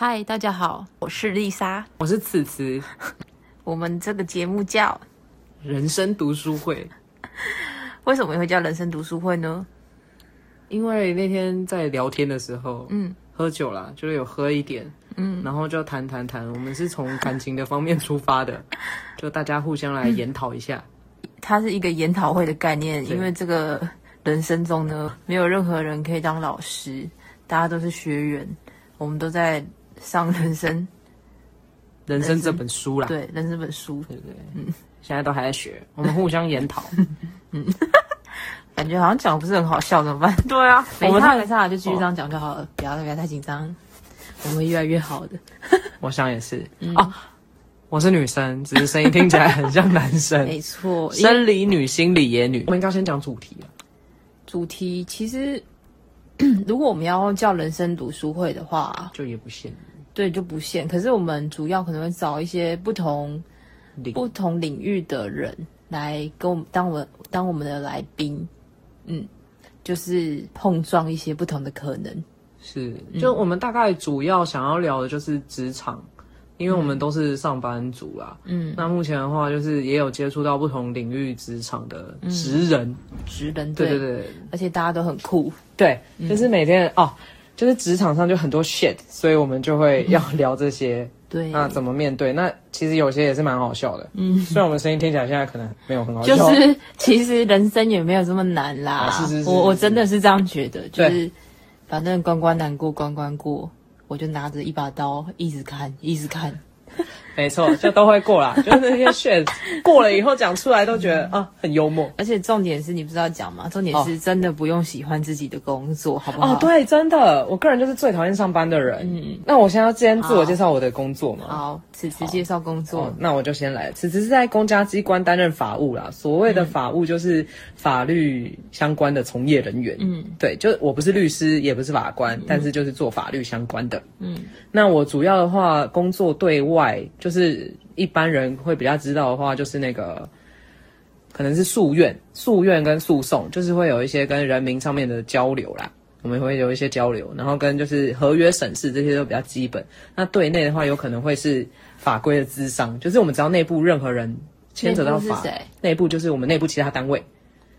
嗨，大家好，我是丽莎。我是此慈，我们这个节目叫人生读书会。为什么会叫人生读书会呢？因为那天在聊天的时候，嗯喝酒啦，就是有喝一点，嗯，然后就谈谈谈，我们是从感情的方面出发的，就大家互相来研讨一下。它是一个研讨会的概念，因为这个人生中呢，没有任何人可以当老师，大家都是学员，我们都在上人生，人生这本书啦，对人生这本书，对不对？嗯，现在都还在学，我们互相研讨。嗯感觉好像讲的不是很好笑，怎么办？对啊，我没差没差，就继续这样讲就好了，不要不要太紧张，我们会越来越好的。我想也是哦。我是女生，只是声音听起来很像男生。没错，生理女，心理也女。我们应该先讲主题啊。主题其实，如果我们要叫人生读书会的话，就也不限对就不限。可是我们主要可能会找一些不同领不同领域的人来跟我们当我们当我们的来宾，嗯，就是碰撞一些不同的可能。是，就我们大概主要想要聊的就是职场，因为我们都是上班族啦。嗯，那目前的话，就是也有接触到不同领域职场的职人。职人对对对而且大家都很酷。对，就是每天哦，就是职场上就很多 shit，所以我们就会要聊这些。对，那怎么面对？那其实有些也是蛮好笑的。嗯，虽然我们声音听起来现在可能没有很好笑，就是其实人生也没有这么难啦。啊是是是我我真的是这样觉得，就是反正关关难过关关过，我就拿着一把刀一直看，一直看。没错，就都会过啦。就是那些 shit 过了以后讲出来都觉得啊很幽默。而且重点是你不知道讲吗？重点是真的不用喜欢自己的工作，好不好？哦，，对，真的，我个人就是最讨厌上班的人。嗯，那我现在要先自我介绍我的工作嘛。好，此次介绍工作哦，那我就先来。此次是在公家机关担任法务啦。所谓的法务就是法律相关的从业人员。嗯，对，就我不是律师，也不是法官，但是就是做法律相关的。嗯，那我主要的话，工作对外就是一般人会比较知道的话，就是那个。可能是诉愿、诉愿跟诉讼，就是会有一些跟人民上面的交流啦。我们会有一些交流，然后跟就是合约审视这些都比较基本。那对内的话，有可能会是法规的资商，就是我们只要内部任何人牵扯到法内部就是我们内部其他单位、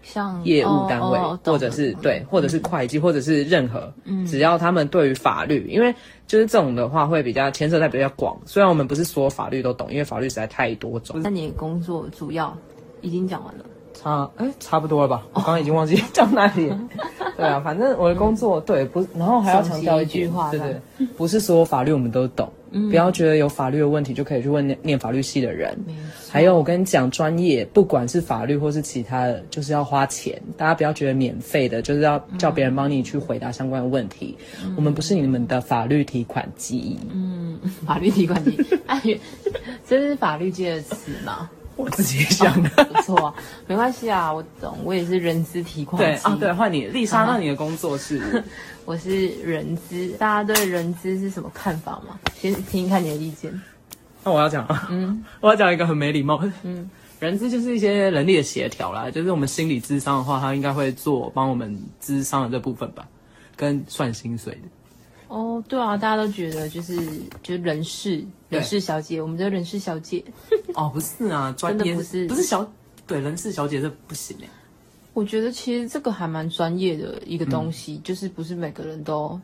像业务单位，哦哦或者是对，或者是会计，或者是任何，嗯只要他们对于法律，因为就是这种的话会比较牵涉在比较广。虽然我们不是所有法律都懂，因为法律实在太多种。那你的工作主要已经讲完了。差哎、差不多了吧？我刚刚已经忘记讲哪里了。对啊，反正我的工作对不，然后还要强调一句话对话对，不是所有法律我们都懂，不要觉得有法律的问题就可以去问念念法律系的人。还有我跟你讲，专业不管是法律或是其他的，就是要花钱，大家不要觉得免费的，就是要叫别人帮你去回答相关的问题。我们不是你们的法律提款机。嗯法律提款机，哎，这是法律界的词嘛？我自己想的。不错啊，没关系啊，我懂，我也是人资提款机。对啊，对，换你，丽莎，那你的工作是？我是人资，大家对人资是什么看法吗？先听听看你的意见。那我要讲，嗯，我要讲一个很没礼貌，嗯，人资就是一些人力的协调啦，就是我们心理智商的话，他应该会做帮我们智商的这部分吧，跟算薪水的。哦，对啊，大家都觉得就是就是人事人事小姐，我们的人事小姐，哦，不是啊，专业不是。不是小对人事小姐这不行哎，我觉得其实这个还蛮专业的一个东西，嗯。就是不是每个人都，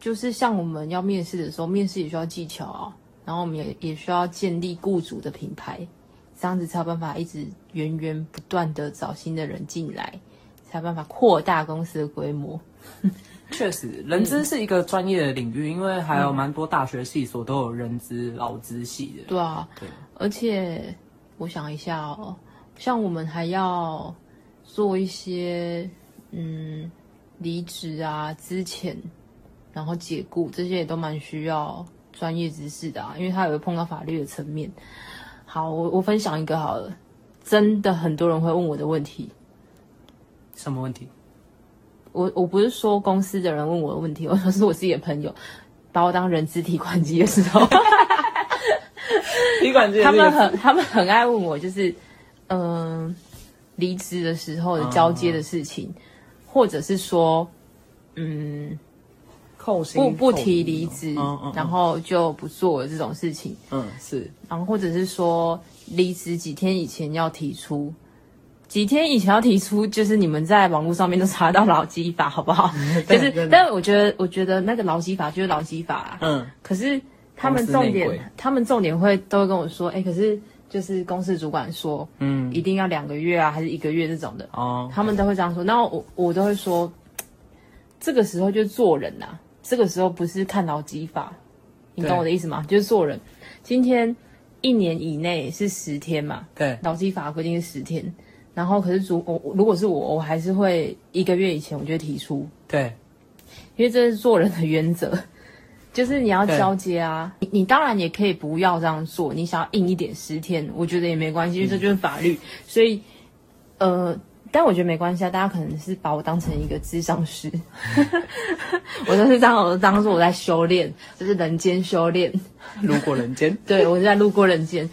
就是像我们要面试的时候，面试也需要技巧啊，然后我们也也需要建立雇主的品牌，这样子才有办法一直源源不断的找新的人进来，才有办法扩大公司的规模。确实，人资是一个专业的领域，因为还有蛮多大学系所都有人资、劳资系的。对啊，对而且我想一下哦，像我们还要做一些嗯离职啊、之前然后解雇这些也都蛮需要专业知识的啊，因为它也会碰到法律的层面。好，我我分享一个好了，真的很多人会问我的问题，什么问题？我我不是说公司的人问我的问题，我说是我自己的朋友把我当人资提款机的时候。提款机 他们很他们很爱问我，就是嗯，离职的时候的交接的事情，或者是说，嗯，扣薪不不提离职然后就不做了这种事情，嗯是然后或者是说离职几天以前要提出，几天以前要提出，就是你们在网络上面都查得到劳基法，好不好？就是但我觉得，我觉得那个劳基法就是劳基法、啊，嗯。可是他们重点，他们重点会都会跟我说，哎、可是就是公司主管说，嗯。一定要两个月啊，还是一个月这种的，哦。他们都会这样说。然后我我都会说，这个时候就做人呐、这个时候不是看劳基法，你懂我的意思吗？就是做人。今天一年以内是十天嘛，对。劳基法规定是十天，然后可是主我我如果是我，我还是会一个月以前我就会提出，对。因为这是做人的原则，就是你要交接啊。你你当然也可以不要这样做，你想要硬一点十天，我觉得也没关系，因为这就是法律。所以，呃，但我觉得没关系啊，大家可能是把我当成一个智商师，我都是当我当做我在修炼，就是人间修炼。路过人间。对我是在路过人间，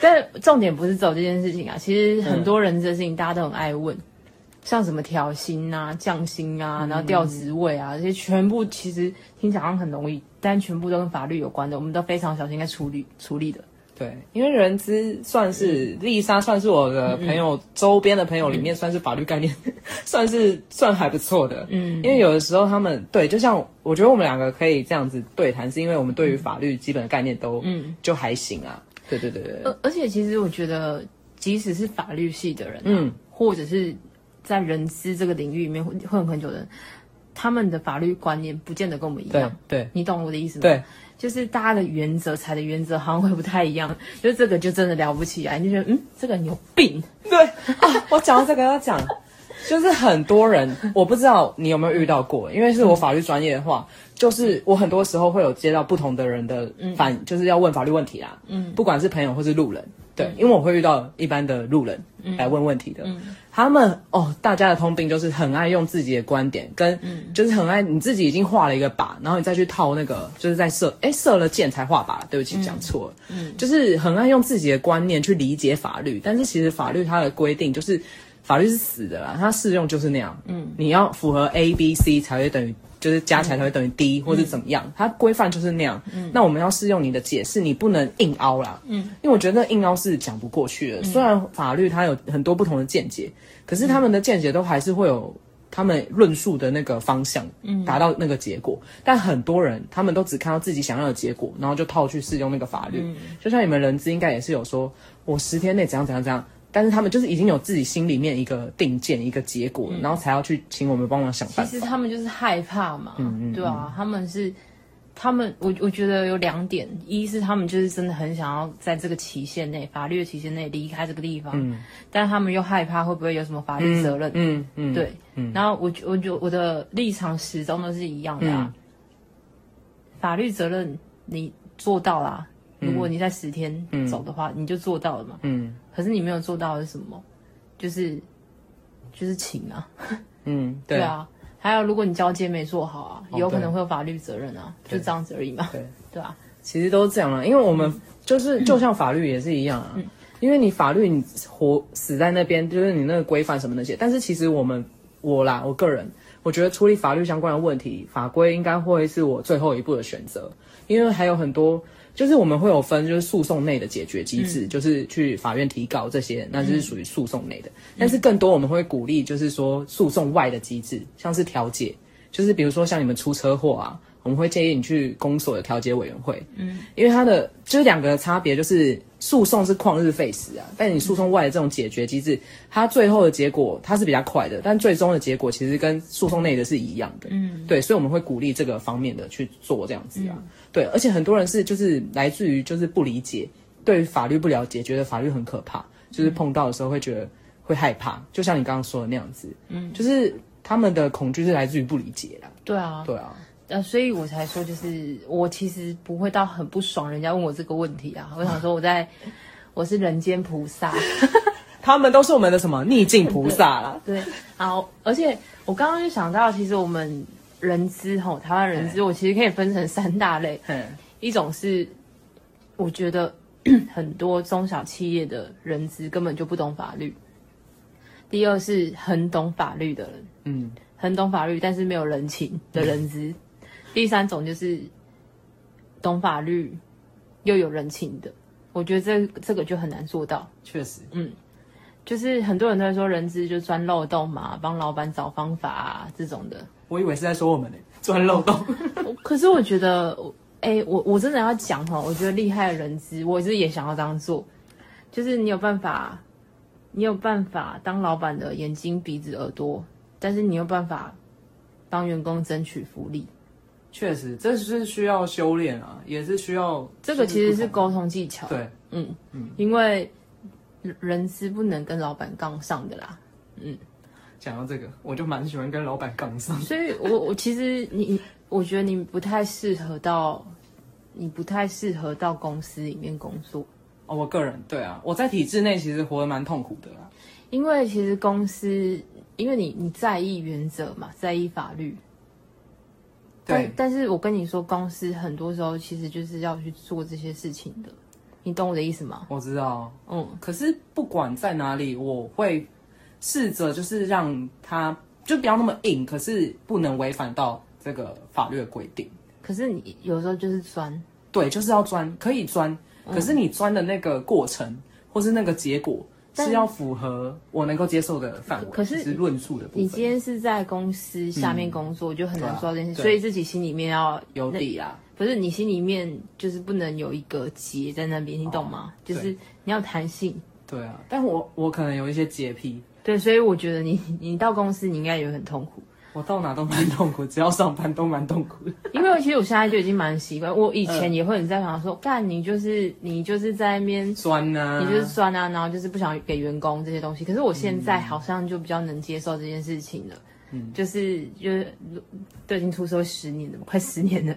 但重点不是走这件事情啊。其实很多人这事情大家都很爱问，像什么调薪啊、降薪啊，然后调职位啊，这些全部其实听起来好像很容易，但全部都跟法律有关的，我们都非常小心在处理处理的。对，因为人资算是丽莎，算是我的朋友周边的朋友里面，算是法律概念，算是算还不错的。嗯，因为有的时候他们对，就像我觉得我们两个可以这样子对谈，是因为我们对于法律基本的概念都嗯就还行啊。对对对对，而而且其实我觉得，即使是法律系的人、啊，嗯或者是在人资这个领域里面混混很久的人，他们的法律观念不见得跟我们一对样。对你懂我的意思吗？对，就是大家的原则、踩的原则好像会不太一样，就这个就真的了不起来，你就觉得嗯，这个人有病。对啊，我讲到这个要讲，就是很多人，我不知道你有没有遇到过，因为是我法律专业的话，就是我很多时候会有接到不同的人的反，就是要问法律问题啦，嗯，不管是朋友或是路人，对，因为我会遇到一般的路人来问问题的，他们哦，大家的通病就是很爱用自己的观点，跟就是很爱你自己已经画了一个靶，然后你再去套那个，就是在射，哎，射了箭才画靶，对不起，讲错了，嗯，就是很爱用自己的观念去理解法律，但是其实法律它的规定就是法律是死的啦，它适用就是那样，嗯，你要符合 A、B、C 才会等于。就是加起来才会等于 D，、或者怎么样，它规范就是那样。那我们要适用你的解释，你不能硬凹啦。嗯，因为我觉得硬凹是讲不过去的。虽然法律它有很多不同的见解，可是他们的见解都还是会有他们论述的那个方向，嗯达到那个结果。但很多人他们都只看到自己想要的结果，然后就套去适用那个法律。就像你们人资应该也是有说，我十天内怎样怎样怎样。但是他们就是已经有自己心里面一个定见、一个结果，然后才要去请我们帮忙想办法。其实他们就是害怕嘛，嗯对啊，他们是他们，我我觉得有两点，一是他们就是真的很想要在这个期限内，法律的期限内离开这个地方，但他们又害怕会不会有什么法律责任，嗯嗯，对，然后我觉我就我的立场始终都是一样的啊，法律责任你做到啦，如果你在十天走的话，你就做到了嘛，嗯。可是你没有做到的是什么？就是就是请啊，嗯，对。对啊，还有如果你交接没做好啊，哦有可能会有法律责任啊，就这样子而已嘛，对。对啊，其实都是这样了，因为我们就是就像法律也是一样啊，因为你法律你活死在那边，就是你那个规范什么那些，但是其实我们我啦，我个人我觉得处理法律相关的问题，法规应该会是我最后一步的选择，因为还有很多。就是我们会有分，就是诉讼内的解决机制，就是去法院提告这些，那就是属于诉讼内的。但是更多我们会鼓励，就是说诉讼外的机制，像是调解，就是比如说像你们出车祸啊，我们会建议你去公所的调解委员会，嗯，因为它的就是两个差别，就是诉讼是旷日费时啊，但你诉讼外的这种解决机制，它最后的结果它是比较快的，但最终的结果其实跟诉讼内的是一样的，嗯，对，所以我们会鼓励这个方面的去做这样子啊，对，而且很多人是就是来自于就是不理解，对于法律不了解，觉得法律很可怕，就是碰到的时候会觉得会害怕，就像你刚刚说的那样子，嗯，就是他们的恐惧是来自于不理解啦，对啊，对啊。呃，所以我才说，就是我其实不会到很不爽，人家问我这个问题啊，我想说我在我是人间菩萨，他们都是我们的什么逆境菩萨啦。对，好，而且我刚刚就想到，其实我们人资吼，台湾人资，我其实可以分成三大类，嗯一种是我觉得 很多中小企业的人资根本就不懂法律，第二是很懂法律的人，嗯，很懂法律但是没有人情的人资，第三种就是懂法律又有人情的，我觉得这这个就很难做到。确实，嗯就是很多人都在说人资就钻漏洞嘛，帮老板找方法啊这种的。我以为是在说我们呢，钻漏洞。可是我觉得，哎、我我真的要讲哈，我觉得厉害的人资，我是也想要这样做，就是你有办法，你有办法当老板的眼睛、鼻子、耳朵，但是你有办法帮员工争取福利，确实，这是需要修炼啊，也是需要这个其实是沟通技巧。对，嗯嗯因为人资不能跟老板杠上的啦。嗯讲到这个，我就蛮喜欢跟老板杠上。所以我我其实你你，我觉得你不太适合到，你不太适合到公司里面工作，哦，我个人对啊，我在体制内其实活得蛮痛苦的啦。因为其实公司，因为你你在意原则嘛，在意法律，但对，但是我跟你说，公司很多时候其实就是要去做这些事情的，你懂我的意思吗？我知道。嗯，可是不管在哪里，我会试着就是让他就不要那么硬，可是不能违反到这个法律的规定。可是你有时候就是钻，对，就是要钻，可以钻，嗯可是你钻的那个过程或是那个结果但是要符合我能够接受的范围，可是论述的部你今天是在公司下面工作，就很难做到这件事，所以自己心里面要有底啊。不是你心里面就是不能有一个结在那边，你懂吗？对就是你要弹性。对啊，但我我可能有一些洁癖，对，所以我觉得你你到公司你应该也会很痛苦，我到哪都蛮痛苦，只要上班都蛮痛苦的。因为其实我现在就已经蛮习惯，我以前也会很在想说，干你就是你就是在那边。酸呐、你就是酸啊，然后就是不想给员工这些东西。可是我现在好像就比较能接受这件事情了，嗯，就是就是都已经出社会十年了，快十年了，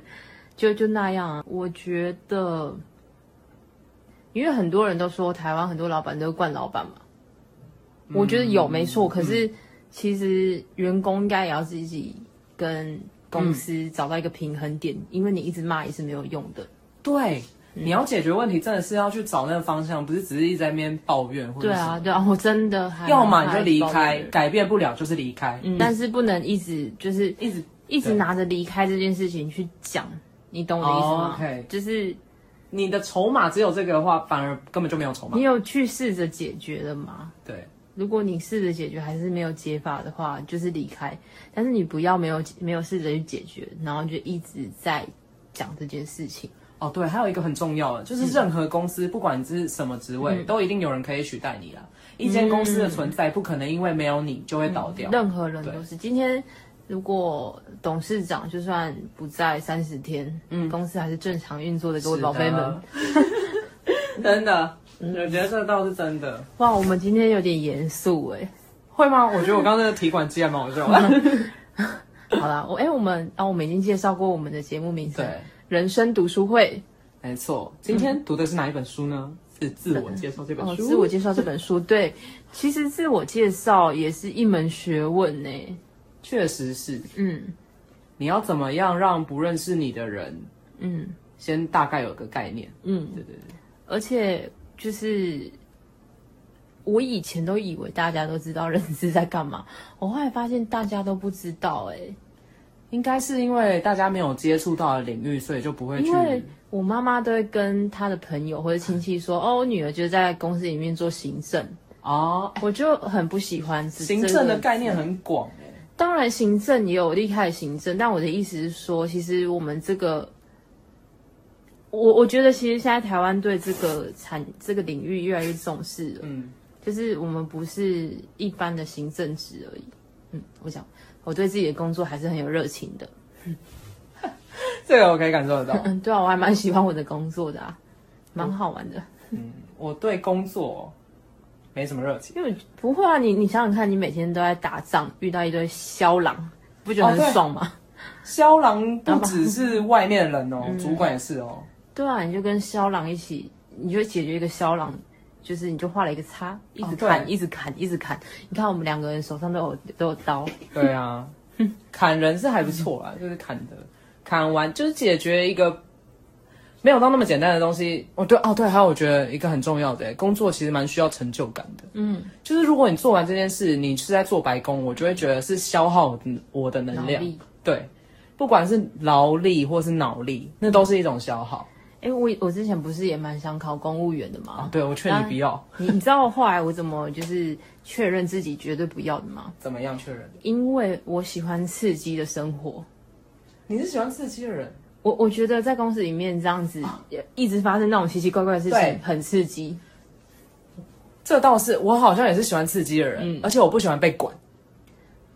就就那样啊。我觉得，因为很多人都说台湾很多老板都是惯老板嘛，我觉得有没错。可是其实员工应该也要自己跟公司找到一个平衡点，因为你一直骂也是没有用的。对，嗯你要解决问题，真的是要去找那个方向，不是只是一直在那边抱怨或者对啊。对啊，我真的还要么你就离开，改变不了就是离开，嗯，但是不能一直就是一直一直拿着离开这件事情去讲，你懂我的意思吗？就是你的筹码只有这个的话，反而根本就没有筹码你。有去试着解决了吗？对，如果你试着解决还是没有解法的话，就是离开。但是你不要没有没有试着去解决，然后就一直在讲这件事情。哦对，还有一个很重要的，就是任何公司，不管你是什么职位，都一定有人可以取代你啦。一间公司的存在，不可能因为没有你就会倒掉。任何人都是。今天如果董事长就算不在三十天，嗯，公司还是正常运作的，各位宝贝们。真的，我觉得这倒是真的。哇，我们今天有点严肃哎。会吗？我觉得我刚刚那个提款机还蛮好笑的。好啦，我哎、我们啊，我们已经介绍过我们的节目名称对，人生读书会没错。今天读的是哪一本书呢？是自我介绍这本哦，书。自我介绍这本书，对，其实自我介绍也是一门学问呢。确实是，嗯你要怎么样让不认识你的人嗯先大概有个概念？嗯，对对对。而且就是我以前都以为大家都知道人资在干嘛，我后来发现大家都不知道哎，应该是因为大家没有接触到的领域，所以就不会去因。为我妈妈都会跟她的朋友或者亲戚说，哦，我女儿就在公司里面做行政，哦，我就很不喜欢这行政的概念。很广哎。当然，行政也有厉害的行政，但我的意思是说，其实我们这个，我我觉得其实现在台湾对这个产这个领域越来越重视了，嗯，就是我们不是一般的行政职而已。嗯，我想我对自己的工作还是很有热情的。这个我可以感受得到。嗯，对啊，我还蛮喜欢我的工作的啊，蛮好玩的。嗯我对工作没什么热情。因为不会啊，你你想想看，你每天都在打仗，遇到一堆枭狼，不觉得很爽吗？肖郎 不只是外面的人哦，嗯主管也是哦。对啊，你就跟肖郎一起，你就解决一个肖郎，就是你就画了一个叉，一直砍，一直砍，一直砍。你看我们两个人手上都有都有刀，对啊，砍人是还不错啦，就是砍的，砍完就是解决一个没有到那么简单的东西。哦，对哦，对，还有我觉得一个很重要的工作其实蛮需要成就感的。嗯，就是如果你做完这件事，你是在做白工，我就会觉得是消耗我的我的能量。对，不管是劳力或是脑力，那都是一种消耗。哎，我我之前不是也蛮想考公务员的吗？对，我劝你不要。你你知道后来我怎么就是确认自己绝对不要的吗？怎么样确认？因为我喜欢刺激的生活。你是喜欢刺激的人？我我觉得在公司里面这样子一直发生那种奇奇怪怪的事情，很刺激。这倒是，我好像也是喜欢刺激的人，而且我不喜欢被管。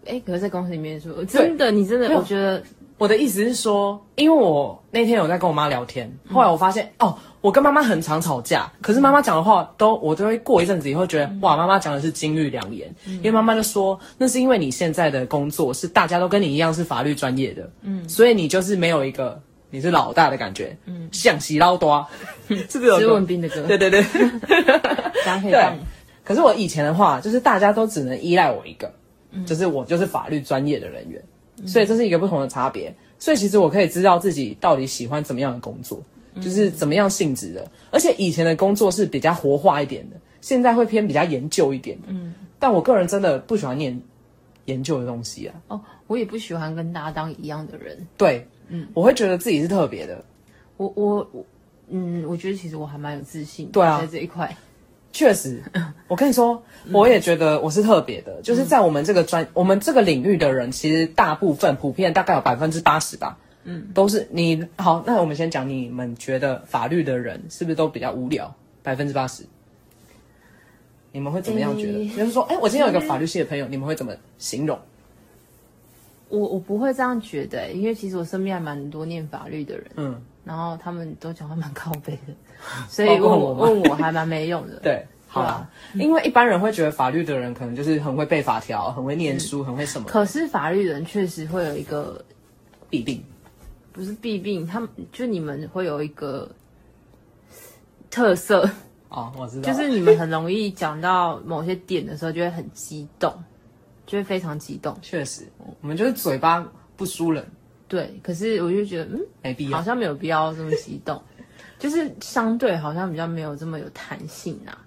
哎，可是在公司里面说，真的，你真的，我觉得我的意思是说，因为我那天有在跟我妈聊天，后来我发现，哦，我跟妈妈很常吵架，可是妈妈讲的话都，我都会过一阵子以后觉得，哇，妈妈讲的是金玉良言，因为妈妈就说，那是因为你现在的工作是大家都跟你一样是法律专业的，嗯，所以你就是没有一个你是老大的感觉，嗯，像洗捞多，是不是？施文斌的歌，对对对，大家可以放。可是我以前的话，就是大家都只能依赖我一个。就是我就是法律专业的人员，所以这是一个不同的差别。所以其实我可以知道自己到底喜欢怎么样的工作，就是怎么样性质的。而且以前的工作是比较活化一点的，现在会偏比较研究一点。嗯，但我个人真的不喜欢念研究的东西啊。哦，我也不喜欢跟大家当一样的人。对，嗯，我会觉得自己是特别的。我我我，嗯，我觉得其实我还蛮有自信。对啊，在这一块。确实，我跟你说，我也觉得我是特别的，就是在我们这个专，我们这个领域的人，其实大部分普遍大概有百分之八十吧，嗯，都是你好。那我们先讲，你们觉得法律的人是不是都比较无聊？百分之八十，你们会怎么样觉得？就是说，哎，我今天有一个法律系的朋友，你们会怎么形容？我我不会这样觉得，因为其实我身边还蛮多念法律的人，嗯。然后他们都讲话蛮靠背的，所以问我问我还蛮没用的。对，好啦，因为一般人会觉得法律的人可能就是很会背法条，很会念书，很会什么。可是法律人确实会有一个弊病，不是弊病，他们就你们会有一个特色哦，我知道，就是你们很容易讲到某些点的时候就会很激动，就会非常激动。确实，我们就是嘴巴不输人。对，可是我就觉得，嗯，没必要，好像没有必要这么激动，就是相对好像比较没有这么有弹性啊。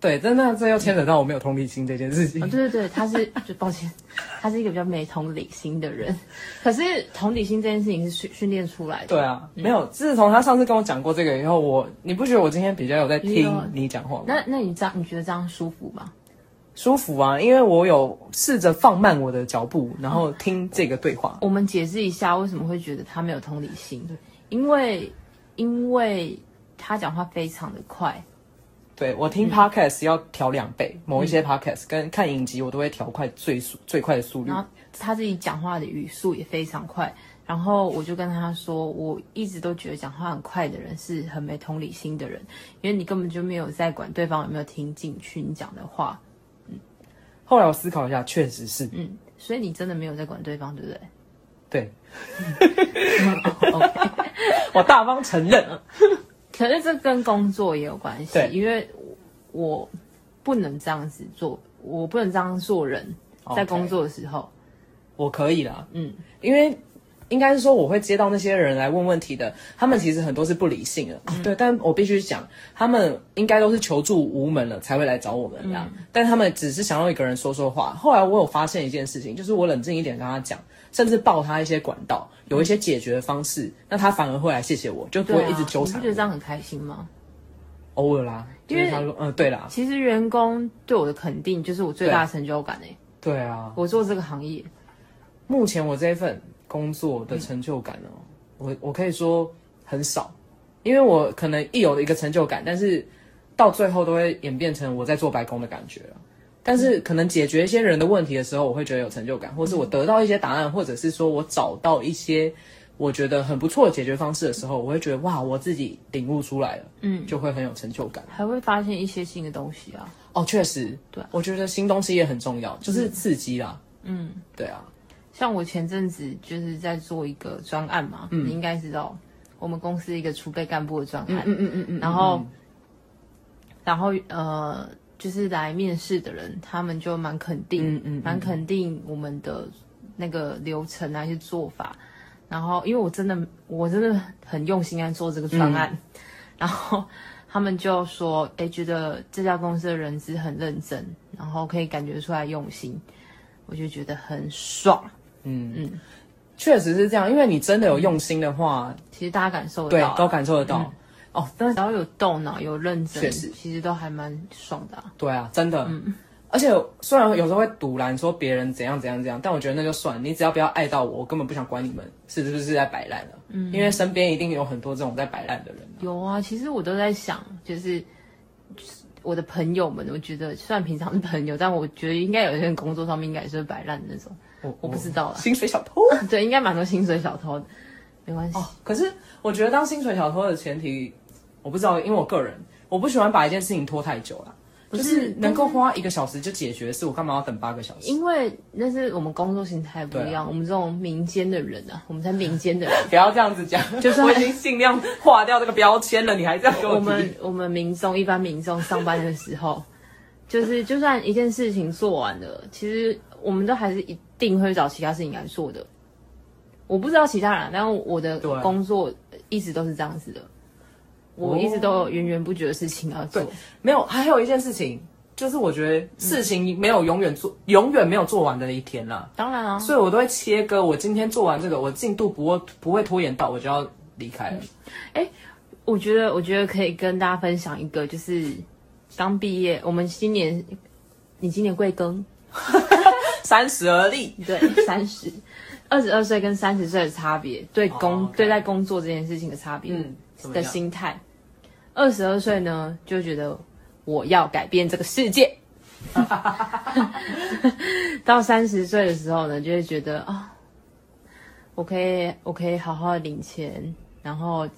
对，真的这又牵扯到我没有同理心这件事情。对对对，他是 就抱歉，他是一个比较没同理心的人。可是同理心这件事情是训训练出来的。对啊，没有，自从他上次跟我讲过这个以后，我你不觉得我今天比较有在听你讲话吗？那那你这样你觉得这样舒服吗？舒服啊，因为我有试着放慢我的脚步，然后听这个对话。我们解释一下为什么会觉得他没有同理心，因为因为他讲话非常的快。对我听 podcast 要调两倍，某一些 podcast 跟看影集我都会调快最速最快的速率。然后他自己讲话的语速也非常快，然后我就跟他说，我一直都觉得讲话很快的人是很没同理心的人，因为你根本就没有在管对方有没有听进去你讲的话。后来我思考一下，确实是。嗯，所以你真的没有在管对方，对不对？对。我大方承认。可是这跟工作也有关系，因为我不能这样子做，我不能这样做人，在工作的时候，我可以啦。嗯，因为。应该是说我会接到那些人来问问题的，他们其实很多是不理性的，对，但我必须讲，他们应该都是求助无门了才会来找我们这样，但他们只是想要一个人说说话。后来我有发现一件事情，就是我冷静一点跟他讲，甚至报他一些管道，有一些解决的方式，那他反而会来谢谢我，就不会一直纠缠。你觉得这样很开心吗？偶尔啦，因为他说，嗯，对啦，其实员工对我的肯定就是我最大的成就感诶。对啊，我做这个行业，目前我这一份。工作的成就感哦，我我可以说很少，因为我可能一有的一个成就感，但是到最后都会演变成我在做白工的感觉。但是可能解决一些人的问题的时候，我会觉得有成就感，或是我得到一些答案，或者是说我找到一些我觉得很不错的解决方式的时候，我会觉得哇，我自己领悟出来了，嗯，就会很有成就感，还会发现一些新的东西啊。哦，确实，对，我觉得新东西也很重要，就是刺激啦。嗯，对啊。像我前阵子就是在做一个专案嘛，你应该知道，我们公司一个储备干部的专案，嗯嗯嗯嗯，然后，然后呃，就是来面试的人，他们就蛮肯定，嗯嗯，蛮肯定我们的那个流程那些做法，然后因为我真的我真的很用心在做这个专案，然后他们就说，哎，觉得这家公司的人资很认真，然后可以感觉出来用心，我就觉得很爽。嗯嗯，确实是这样，因为你真的有用心的话，其实大家感受得到啊，，对都感受得到。哦，但是只要有动脑、有认真，确实其实都还蛮爽的、啊。对啊，真的。而且虽然有时候会堵拦说别人怎样怎样怎样，但我觉得那就算，你只要不要爱到我，我根本不想管你们是不是在摆烂了。嗯，因为身边一定有很多这种在摆烂的人啊、有啊，其实我都在想，就是就是我的朋友们，我觉得虽然平常是朋友，但我觉得应该有些人工作上面应该也是会摆烂的那种。我我不知道啦薪水小偷。对，应该蛮多薪水小偷的，没关系。哦，可是我觉得当薪水小偷的前提，我不知道，因为我个人我不喜欢把一件事情拖太久了。就不是是能够花一个小时就解决的事，我干嘛要等八个小时？因为那是我们工作形态不一啊样，我们这种民间的人啊，我们在民间的人，不要这样子讲，就是我已经尽量划掉这个标签了，你还这样给我我们我们民众一般民众上班的时候，就是就算一件事情做完了，其实我们都还是一定会找其他事情来做的。我不知道其他人啊，但我的工作一直都是这样子的，我一直都有源源不绝的事情要做。没有，还有一件事情，就是我觉得事情没有永远做，永远没有做完的一天啦，当然啊，所以我都会切割。我今天做完这个，我进度不会不会拖延到，我就要离开了。我觉得我觉得可以跟大家分享一个，就是刚毕业，我们今年你今年贵庚？三十而立，对，三十，二十二岁跟三十岁的差别，对工、对待工作这件事情的差别，嗯的心态。二十二岁呢，就觉得我要改变这个世界。到三十岁的时候呢，就会觉得啊、我可以，我可以好好的领钱，然后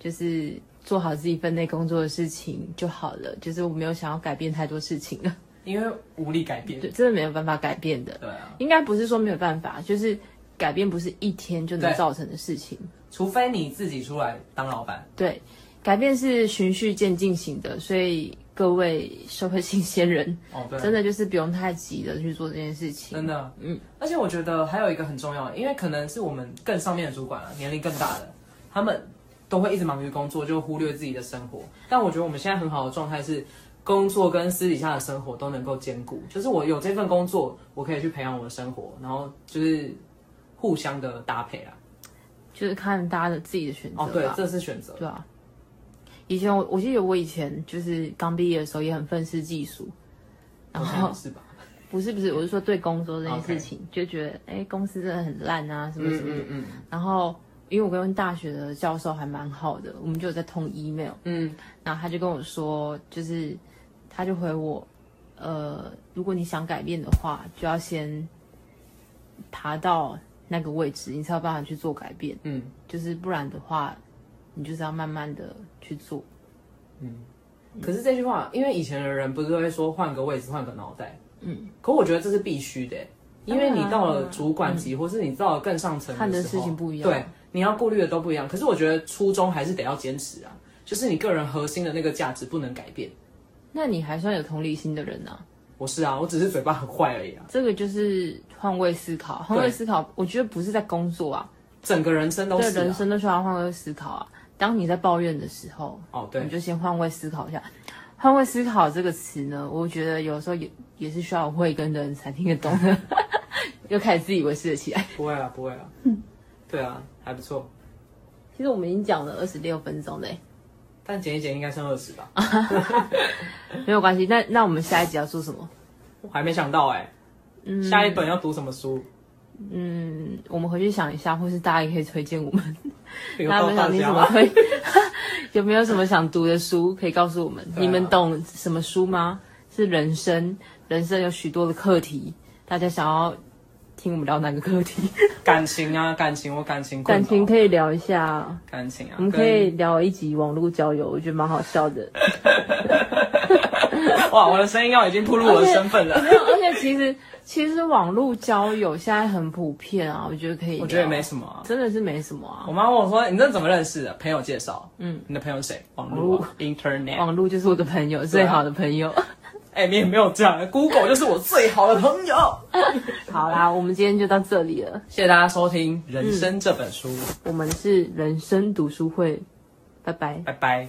就是做好自己分内工作的事情就好了。就是我没有想要改变太多事情了，因为无力改变。对，真的没有办法改变的。对啊，应该不是说没有办法，就是改变不是一天就能造成的事情。除非你自己出来当老板。对，改变是循序渐进型的，所以各位社会新鲜人，哦，对，真的就是不用太急的去做这件事情。真的，嗯，而且我觉得还有一个很重要的，因为可能是我们更上面的主管啊，年龄更大的，他们都会一直忙于工作，就忽略自己的生活。但我觉得我们现在很好的状态是，工作跟私底下的生活都能够兼顾。就是我有这份工作，我可以去培养我的生活，然后就是互相的搭配啊。就是看大家的自己的选择。哦，对，这是选择。对啊。以前我我记得我以前就是刚毕业的时候也很愤世嫉俗，然后是吧？不是不是，我是说对工作这件事情就觉得哎公司真的很烂啊什么嗯什么的。嗯嗯然后因为我跟大学的教授还蛮好的，我们就有在通 email，嗯，然后他就跟我说，就是他就回我，呃，如果你想改变的话，就要先爬到那个位置，你才有办法去做改变。嗯，就是不然的话，你就是要慢慢的去做。嗯可是这句话，因为以前的人不是会说换个位置、换个脑袋，嗯，可我觉得这是必须的，因为你到了主管级，或是你到了更上层看的事情不一样对，你要顾虑的都不一样。可是我觉得初衷还是得要坚持啊，就是你个人核心的那个价值不能改变。那你还算有同理心的人啊，我是啊，我只是嘴巴很坏而已啊，这个就是换位思考。换位思考，我觉得不是在工作啊，整个人生都是、啊、人生都需要换位思考啊。当你在抱怨的时候，哦，对。你，就先换位思考一下。换位思考这个词呢，我觉得有时候也也是需要有慧根的人才听得懂。的，又开始自以为是了起来。不会啊，不会啊，对啊，还不错，其实我们已经讲了二十六分钟嘞，但减一减应该剩二十吧，没有关系。那那我们下一集要做什么？我还没想到哎、下一本要读什么书？嗯，我们回去想一下，或是大家也可以推荐我们，有大家到大分享你什？么推，有没有什么想读的书可以告诉我们？啊你们懂什么书吗？是人生，人生有许多的课题，大家想要听我们聊哪个课题？感情啊，感情，我感情感，情可以聊一下，感情啊，我们可以聊一集网络交友，我觉得蛮好笑的。跟 哇，我的声音要已经暴露我的身份了。没有，而且其实其实网络交友现在很普遍啊，我觉得可以。我觉得也没什么啊。真的是没什么啊我。妈问我说：“你这怎么认识的？”朋友介绍。嗯，你的朋友是谁？网络啊 Internet。网络就是我的朋友，最好的朋友。哎，你也没有这样，Google 就是我最好的朋友。好啦，我们今天就到这里了。谢谢大家收听《人生》这本书，我们是人生读书会，拜拜。拜拜。